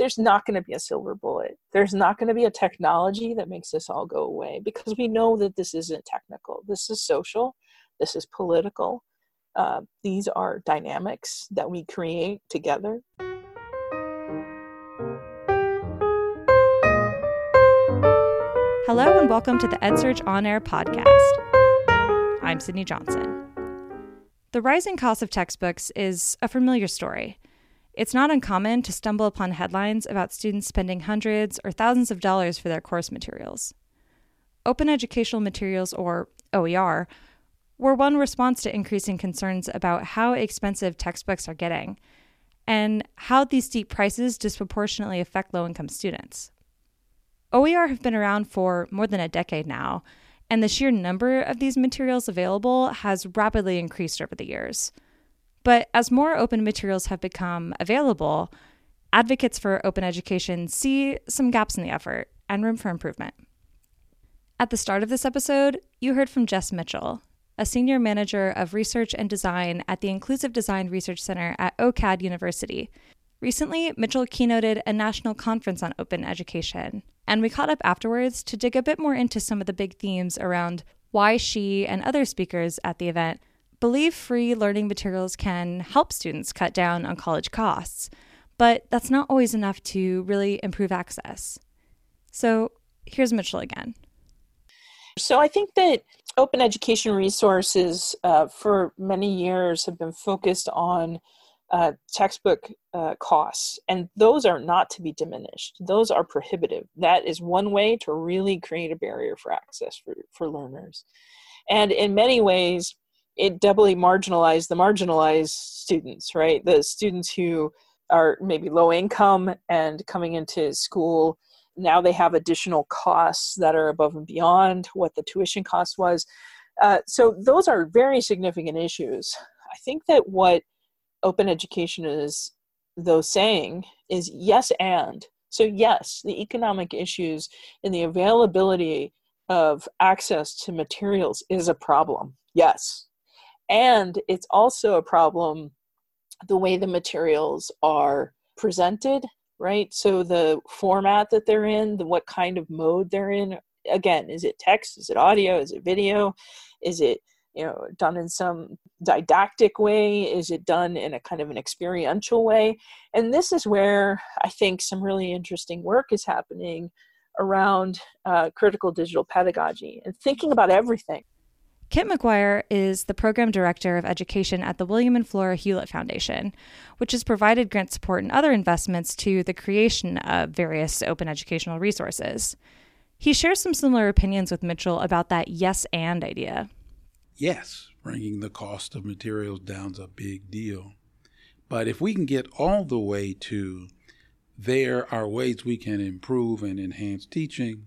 there's not going to be a silver bullet. There's not going to be a technology that makes this all go away because we know that this isn't technical. This is social, this is political. Uh, these are dynamics that we create together. Hello, and welcome to the EdSurge On Air podcast. I'm Sydney Johnson. The rising cost of textbooks is a familiar story. It's not uncommon to stumble upon headlines about students spending hundreds or thousands of dollars for their course materials. Open Educational Materials, or OER, were one response to increasing concerns about how expensive textbooks are getting and how these steep prices disproportionately affect low income students. OER have been around for more than a decade now, and the sheer number of these materials available has rapidly increased over the years. But as more open materials have become available, advocates for open education see some gaps in the effort and room for improvement. At the start of this episode, you heard from Jess Mitchell, a senior manager of research and design at the Inclusive Design Research Center at OCAD University. Recently, Mitchell keynoted a national conference on open education, and we caught up afterwards to dig a bit more into some of the big themes around why she and other speakers at the event believe free learning materials can help students cut down on college costs, but that's not always enough to really improve access. So here's Mitchell again. So I think that open education resources uh, for many years have been focused on uh, textbook uh, costs, and those are not to be diminished. Those are prohibitive. That is one way to really create a barrier for access for, for learners. And in many ways, it doubly marginalized the marginalized students, right? The students who are maybe low income and coming into school now they have additional costs that are above and beyond what the tuition cost was. Uh, so those are very significant issues. I think that what open education is, though, saying is yes and. So, yes, the economic issues and the availability of access to materials is a problem. Yes, and it's also a problem the way the materials are presented right? So the format that they're in the what kind of mode they're in again is it text? Is it audio? Is it video? Is it you know done in some didactic way? Is it done in a kind of an experiential way? And this is where i think some really interesting work is happening around uh, critical digital pedagogy and thinking about everything Kent McGuire is the Program Director of Education at the William and Flora Hewlett Foundation, which has provided grant support and other investments to the creation of various open educational resources. He shares some similar opinions with Mitchell about that yes and idea. Yes, bringing the cost of materials down is a big deal. But if we can get all the way to there are ways we can improve and enhance teaching,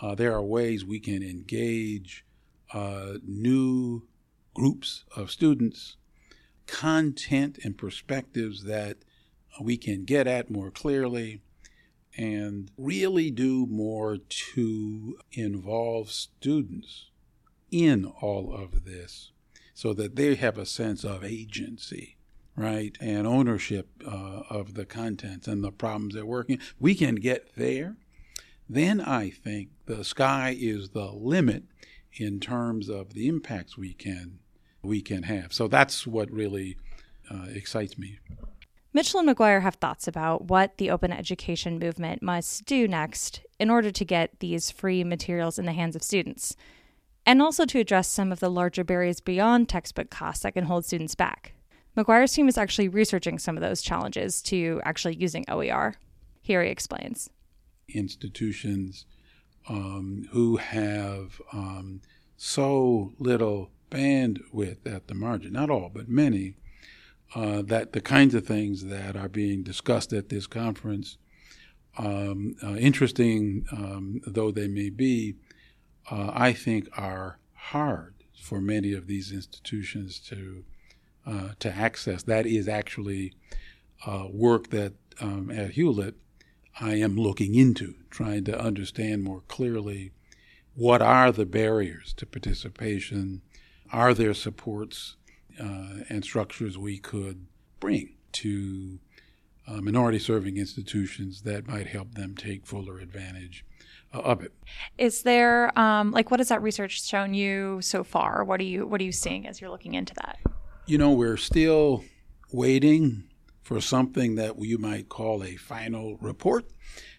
uh, there are ways we can engage uh, new groups of students, content and perspectives that we can get at more clearly, and really do more to involve students in all of this so that they have a sense of agency right and ownership uh, of the contents and the problems they're working we can get there. Then i think the sky is the limit in terms of the impacts we can we can have. So that's what really uh, excites me. Mitchell and McGuire have thoughts about what the open education movement must do next in order to get these free materials in the hands of students, and also to address some of the larger barriers beyond textbook costs that can hold students back. McGuire's team is actually researching some of those challenges to actually using OER. Here he explains. Institutions um, who have um, so little bandwidth at the margin, not all, but many, uh, that the kinds of things that are being discussed at this conference, um, uh, interesting um, though they may be, uh, I think are hard for many of these institutions to uh, to access. That is actually uh, work that um, at Hewlett I am looking into, trying to understand more clearly what are the barriers to participation, are there supports uh, and structures we could bring to uh, minority serving institutions that might help them take fuller advantage uh, of it. Is there um, like what has that research shown you so far? What are you what are you seeing as you're looking into that? You know, we're still waiting for something that you might call a final report,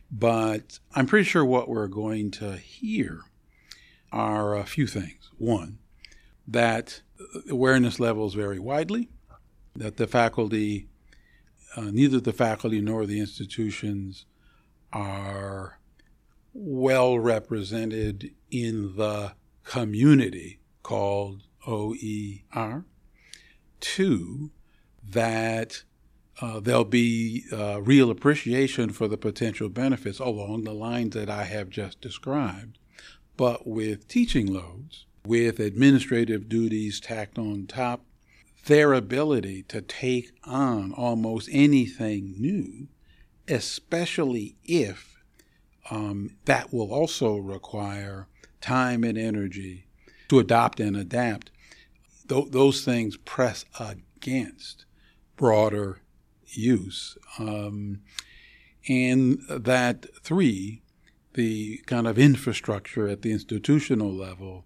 but I'm pretty sure what we're going to hear are a few things. One, that awareness levels vary widely, that the faculty, uh, neither the faculty nor the institutions are well represented in the community called OER. Two, that uh, there'll be uh, real appreciation for the potential benefits along the lines that I have just described. But with teaching loads, with administrative duties tacked on top, their ability to take on almost anything new, especially if um, that will also require time and energy to adopt and adapt. Th- those things press against broader use. Um, and that, three, the kind of infrastructure at the institutional level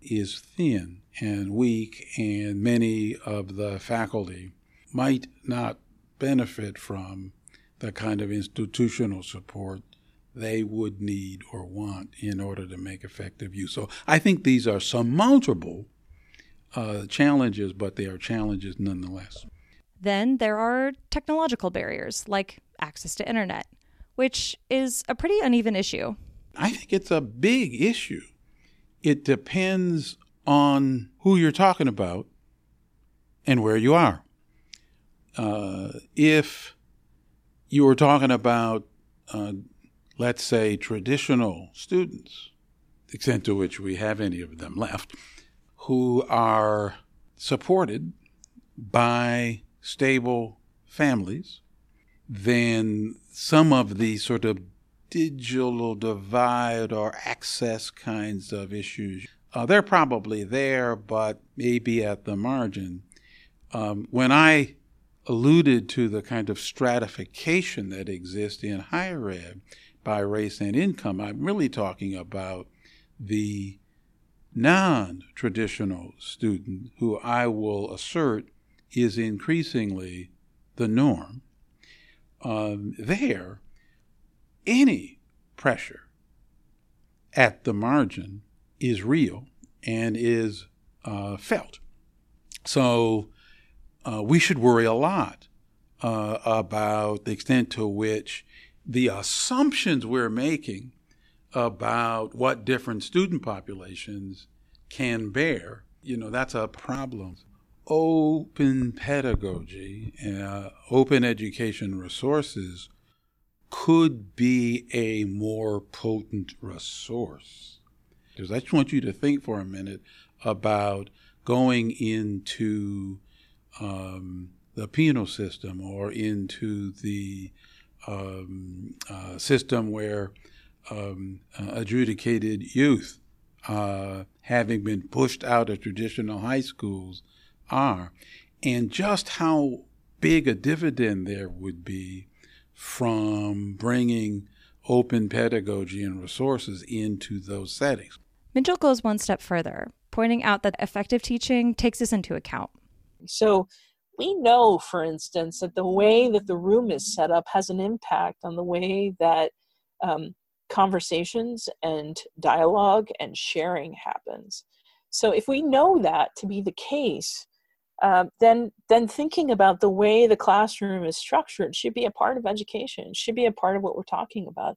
is thin and weak, and many of the faculty might not benefit from the kind of institutional support they would need or want in order to make effective use. So I think these are surmountable uh, challenges, but they are challenges nonetheless. Then there are technological barriers like access to internet, which is a pretty uneven issue. I think it's a big issue. It depends on who you're talking about and where you are. Uh, if you were talking about uh, let's say, traditional students, the extent to which we have any of them left, who are supported by stable families, then some of the sort of digital divide or access kinds of issues, uh, they're probably there, but maybe at the margin. Um, when I alluded to the kind of stratification that exists in higher ed, by race and income. I'm really talking about the non traditional student who I will assert is increasingly the norm. Um, there, any pressure at the margin is real and is uh, felt. So uh, we should worry a lot uh, about the extent to which the assumptions we're making about what different student populations can bear, you know, that's a problem. Open pedagogy, uh, open education resources could be a more potent resource. Because I just want you to think for a minute about going into um, the penal system or into the um, uh, system where um, uh, adjudicated youth, uh, having been pushed out of traditional high schools, are, and just how big a dividend there would be from bringing open pedagogy and resources into those settings. Mitchell goes one step further, pointing out that effective teaching takes this into account. So, we know, for instance, that the way that the room is set up has an impact on the way that um, conversations and dialogue and sharing happens. So if we know that to be the case, uh, then then thinking about the way the classroom is structured should be a part of education. Should be a part of what we're talking about.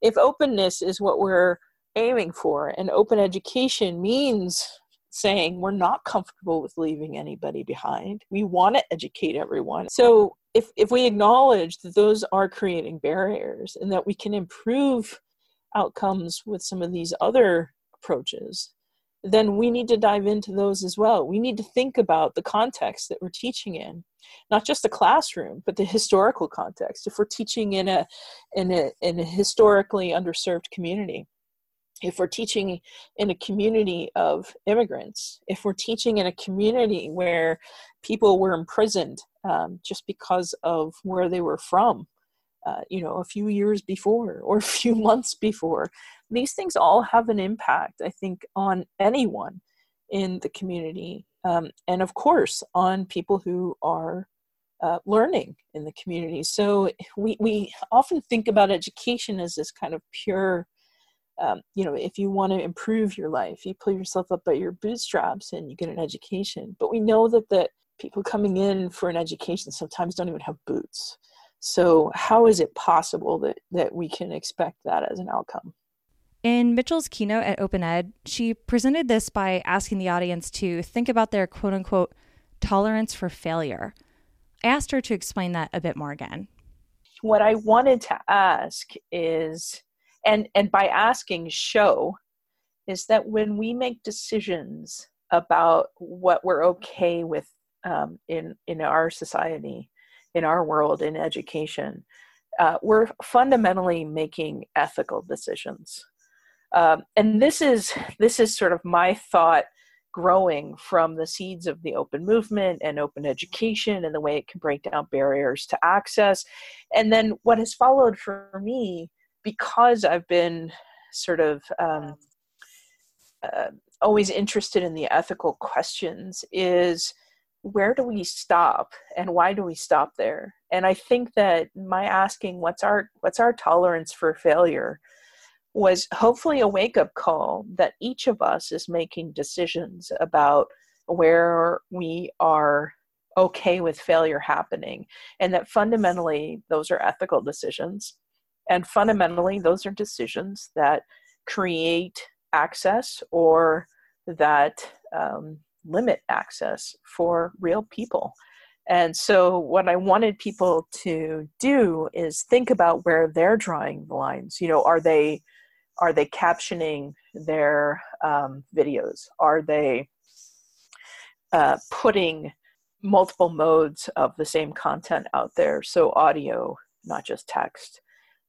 If openness is what we're aiming for, and open education means saying we're not comfortable with leaving anybody behind. We want to educate everyone. So if if we acknowledge that those are creating barriers and that we can improve outcomes with some of these other approaches, then we need to dive into those as well. We need to think about the context that we're teaching in, not just the classroom, but the historical context. If we're teaching in a in a in a historically underserved community, if we're teaching in a community of immigrants, if we're teaching in a community where people were imprisoned um, just because of where they were from, uh, you know, a few years before or a few months before. These things all have an impact, I think, on anyone in the community. Um, and of course, on people who are uh, learning in the community. So we, we often think about education as this kind of pure, um, you know, if you want to improve your life, you pull yourself up by your bootstraps and you get an education. But we know that the people coming in for an education sometimes don't even have boots. So how is it possible that, that we can expect that as an outcome? In Mitchell's keynote at Open Ed, she presented this by asking the audience to think about their quote unquote tolerance for failure. I asked her to explain that a bit more again. What I wanted to ask is, and, and by asking, show, is that when we make decisions about what we're okay with um, in, in our society, in our world, in education, uh, we're fundamentally making ethical decisions. Um, and this is this is sort of my thought growing from the seeds of the open movement and open education and the way it can break down barriers to access. And then what has followed for me, because I've been sort of um, uh, always interested in the ethical questions, is where do we stop and why do we stop there? And I think that my asking what's our what's our tolerance for failure was hopefully a wake up call that each of us is making decisions about where we are okay with failure happening and that fundamentally those are ethical decisions and fundamentally those are decisions that create access or that um, limit access for real people. And so what i wanted people to do is think about where they're drawing the lines. You know are they are they captioning their um, videos? Are they uh, putting multiple modes of the same content out there? So audio not just text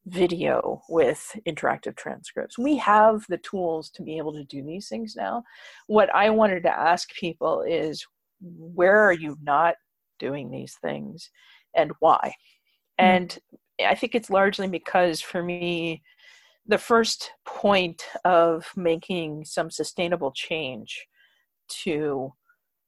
video with interactive transcripts we have the tools to be able to do these things now what i wanted to ask people is where are you not doing these things and why mm-hmm. and i think it's largely because for me the first point of making some sustainable change to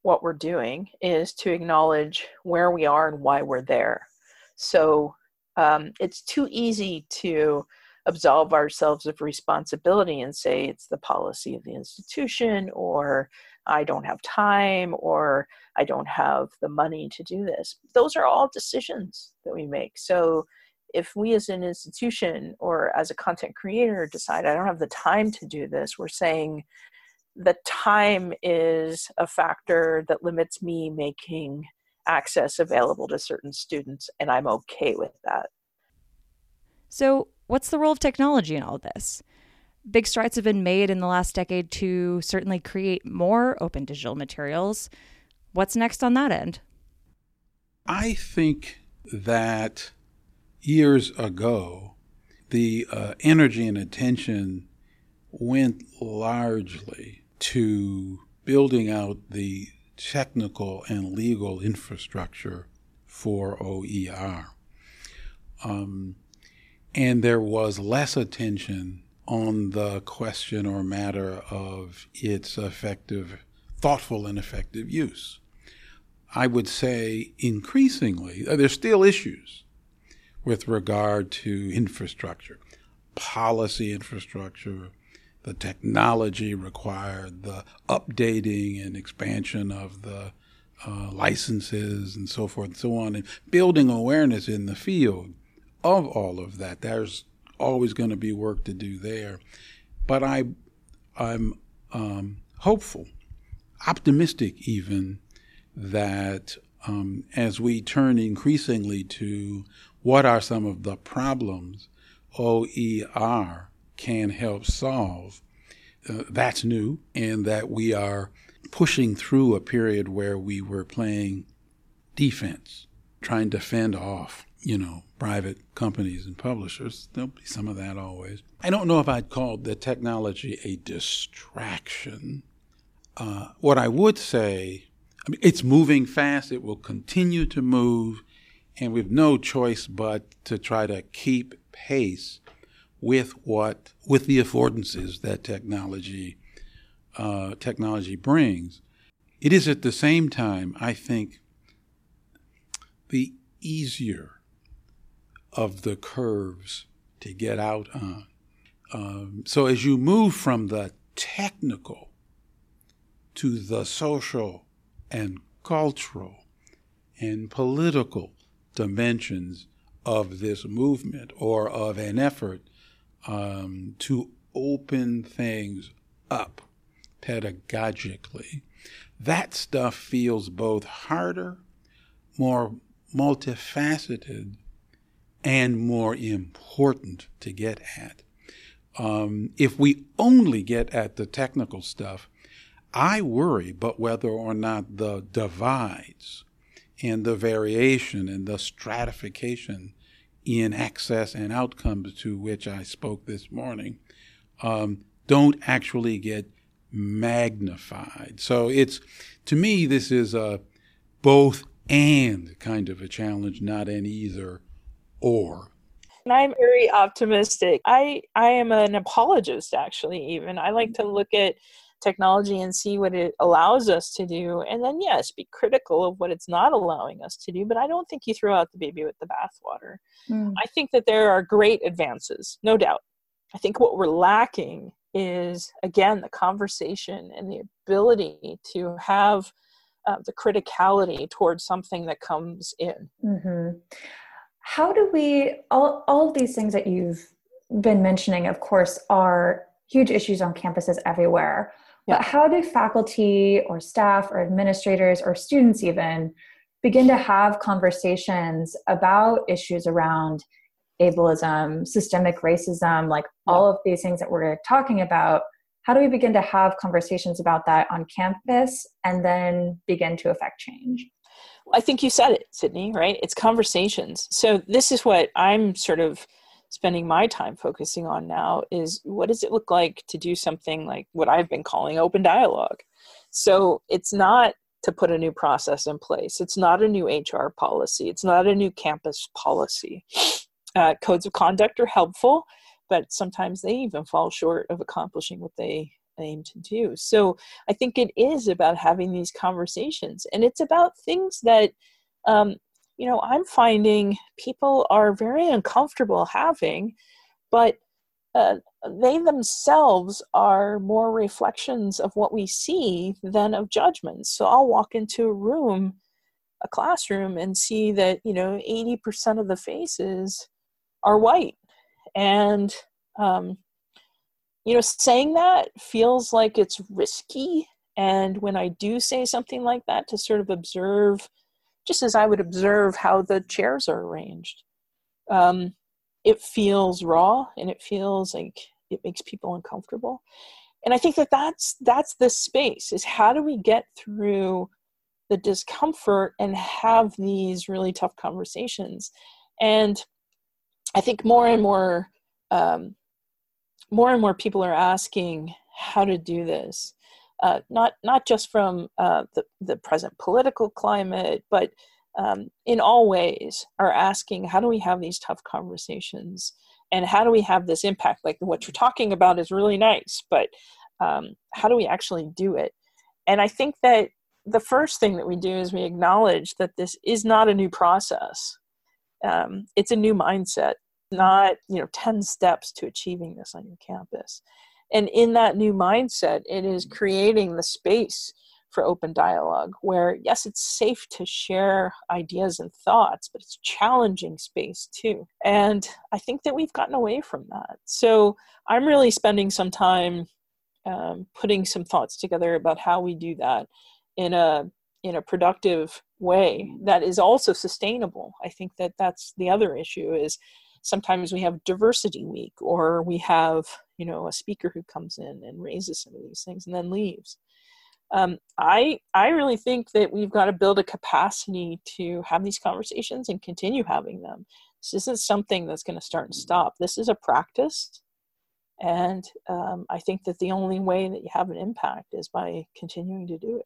what we're doing is to acknowledge where we are and why we're there. So um, it's too easy to absolve ourselves of responsibility and say it's the policy of the institution or I don't have time or I don't have the money to do this. Those are all decisions that we make. So if we as an institution or as a content creator decide I don't have the time to do this, we're saying the time is a factor that limits me making access available to certain students, and I'm okay with that. So, what's the role of technology in all of this? Big strides have been made in the last decade to certainly create more open digital materials. What's next on that end? I think that years ago, the uh, energy and attention went largely to building out the technical and legal infrastructure for OER. Um, and there was less attention on the question or matter of its effective, thoughtful, and effective use. I would say increasingly, uh, there's still issues with regard to infrastructure, policy infrastructure, the technology required, the updating and expansion of the uh, licenses and so forth and so on, and building awareness in the field of all of that. There's always going to be work to do there, but I, I'm um, hopeful, optimistic even, that um, as we turn increasingly to what are some of the problems OER can help solve. Uh, that's new, and that we are pushing through a period where we were playing defense, trying to fend off, you know, private companies and publishers. There'll be some of that always. I don't know if I'd call the technology a distraction. Uh, what I would say I mean, it's moving fast. It will continue to move, and we've no choice but to try to keep pace with what with the affordances that technology uh, technology brings. It is at the same time, I think, the easier of the curves to get out on. Um, so as you move from the technical to the social and cultural and political dimensions of this movement or of an effort um, to open things up pedagogically. That stuff feels both harder, more multifaceted, and more important to get at. Um, if we only get at the technical stuff, I worry but whether or not the divides and the variation and the stratification in access and outcomes to which I spoke this morning um, don't actually get magnified. So it's to me this is a both and kind of a challenge, not an either or. And I'm very optimistic. I I am an apologist actually even. I like to look at technology and see what it allows us to do. And then yes be critical of what it's not allowing us to do but i don't think you throw out the baby with the bathwater. Mm. i think that there are great advances no doubt. I think what we're lacking is again the conversation and the ability to have uh, the criticality towards something that comes in. Mm-hmm. how do we all, all of these things that you've been mentioning of course are huge issues on campuses everywhere but how do faculty or staff or administrators or students even begin to have conversations about issues around ableism, systemic racism, like yeah. all of these things that we're talking about? How do we begin to have conversations about that on campus and then begin to affect change? I think you said it, Sydney, right? It's conversations. So, this is what I'm sort of spending my time focusing on now is what does it look like to do something like what I've been calling open dialogue. So it's not to put a new process in place. It's not a new HR policy. It's not a new campus policy. Uh, codes of conduct are helpful, but sometimes they even fall short of accomplishing what they aim to do. So I think it is about having these conversations, and it's about things that um, you know, I'm finding people are very uncomfortable having, but uh, they themselves are more reflections of what we see than of judgments. So I'll walk into a room, a classroom, and see that, you know, 80% of the faces are white. And, um, you know, saying that feels like it's risky. And when I do say something like that to sort of observe just as I would observe how the chairs are arranged. Um, it feels raw and it feels like it makes people uncomfortable. And I think that that's that's the space is how do we get through the discomfort and have these really tough conversations. And I think more and more um, more and more people are asking how to do this uh, not not just from uh, the the present political climate, but um, in all ways are asking how do we have these tough conversations and how do we have this impact? Like what you're talking about is really nice, but um, how do we actually do it? And I think that the first thing that we do is we acknowledge that this is not a new process. Um, it's a new mindset, not you know ten steps to achieving this on your campus. And in that new mindset, it is creating the space for open dialogue where, yes, it's safe to share ideas and thoughts, but it's challenging space too. And I think that we've gotten away from that. So I'm really spending some time um, putting some thoughts together about how we do that in a in a productive way that is also sustainable. I think that that's the other issue is sometimes we have diversity week or we have you know a speaker who comes in and raises some of these things and then leaves. Um, i i really think that we've got to build a capacity to have these conversations and continue having them. This isn't something that's going to start and stop. This is a practice and um, i think that the only way that you have an impact is by continuing to do it.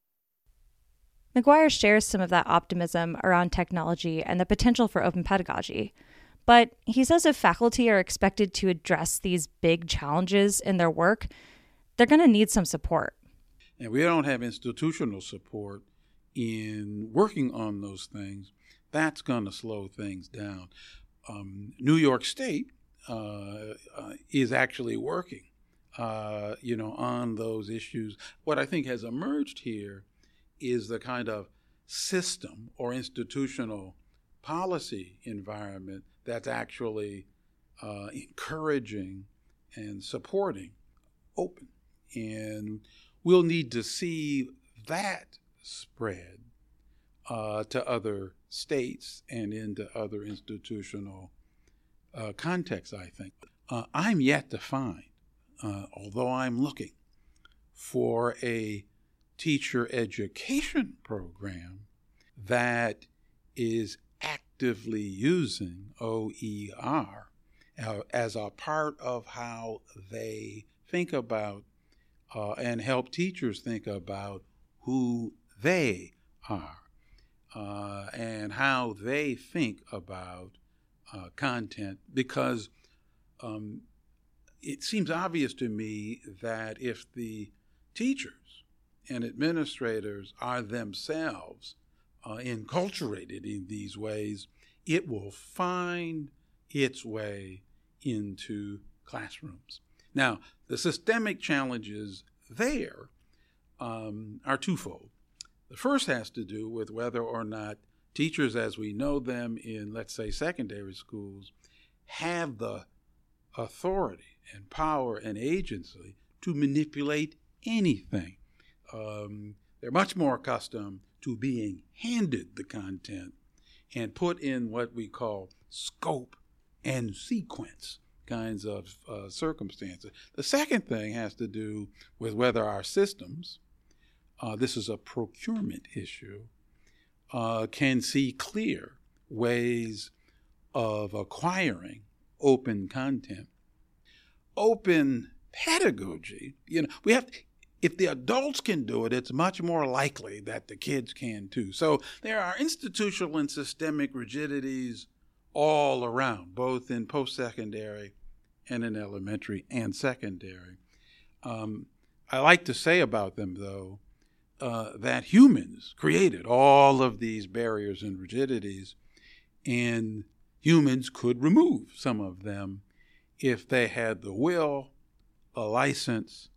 McGuire shares some of that optimism around technology and the potential for open pedagogy. But he says if faculty are expected to address these big challenges in their work, they're going to need some support. And we don't have institutional support in working on those things. That's going to slow things down. Um, New York State uh, uh, is actually working, uh, you know, on those issues. What I think has emerged here is the kind of system or institutional policy environment that's actually uh, encouraging and supporting open. And we'll need to see that spread uh, to other states and into other institutional uh, contexts, I think. Uh, I'm yet to find, uh, although I'm looking for a teacher education program that is actively using OER uh, as a part of how they think about uh, and help teachers think about who they are uh, and how they think about uh, content because um, it seems obvious to me that if the teachers and administrators are themselves uh, enculturated in these ways, it will find its way into classrooms. Now, the systemic challenges there um, are twofold. The first has to do with whether or not teachers, as we know them in, let's say, secondary schools, have the authority and power and agency to manipulate anything. Um, they're much more accustomed to being handed the content and put in what we call scope and sequence kinds of uh, circumstances. The second thing has to do with whether our systems, uh, this is a procurement issue, uh, can see clear ways of acquiring open content. Open pedagogy, you know, we have, if the adults can do it, it's much more likely that the kids can too. So there are institutional and systemic rigidities all around, both in post secondary and in elementary and secondary. Um, I like to say about them, though, uh, that humans created all of these barriers and rigidities, and humans could remove some of them if they had the will, the license,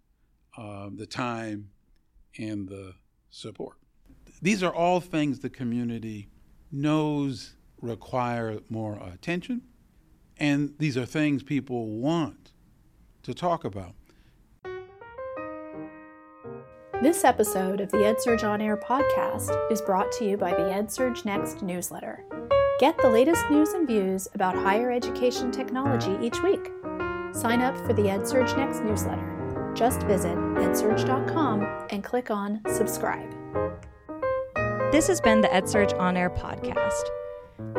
uh, the time, and the support. These are all things the community knows require more attention, and these are things people want to talk about. This episode of the EdSurge On Air podcast is brought to you by the EdSurge Next newsletter. Get the latest news and views about higher education technology each week. Sign up for the EdSurge Next newsletter. Just visit edsurge.com and click on subscribe. This has been the EdSurge On Air podcast.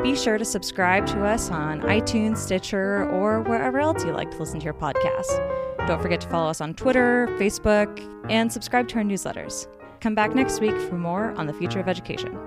Be sure to subscribe to us on iTunes, Stitcher, or wherever else you like to listen to your podcasts. Don't forget to follow us on Twitter, Facebook, and subscribe to our newsletters. Come back next week for more on the future of education.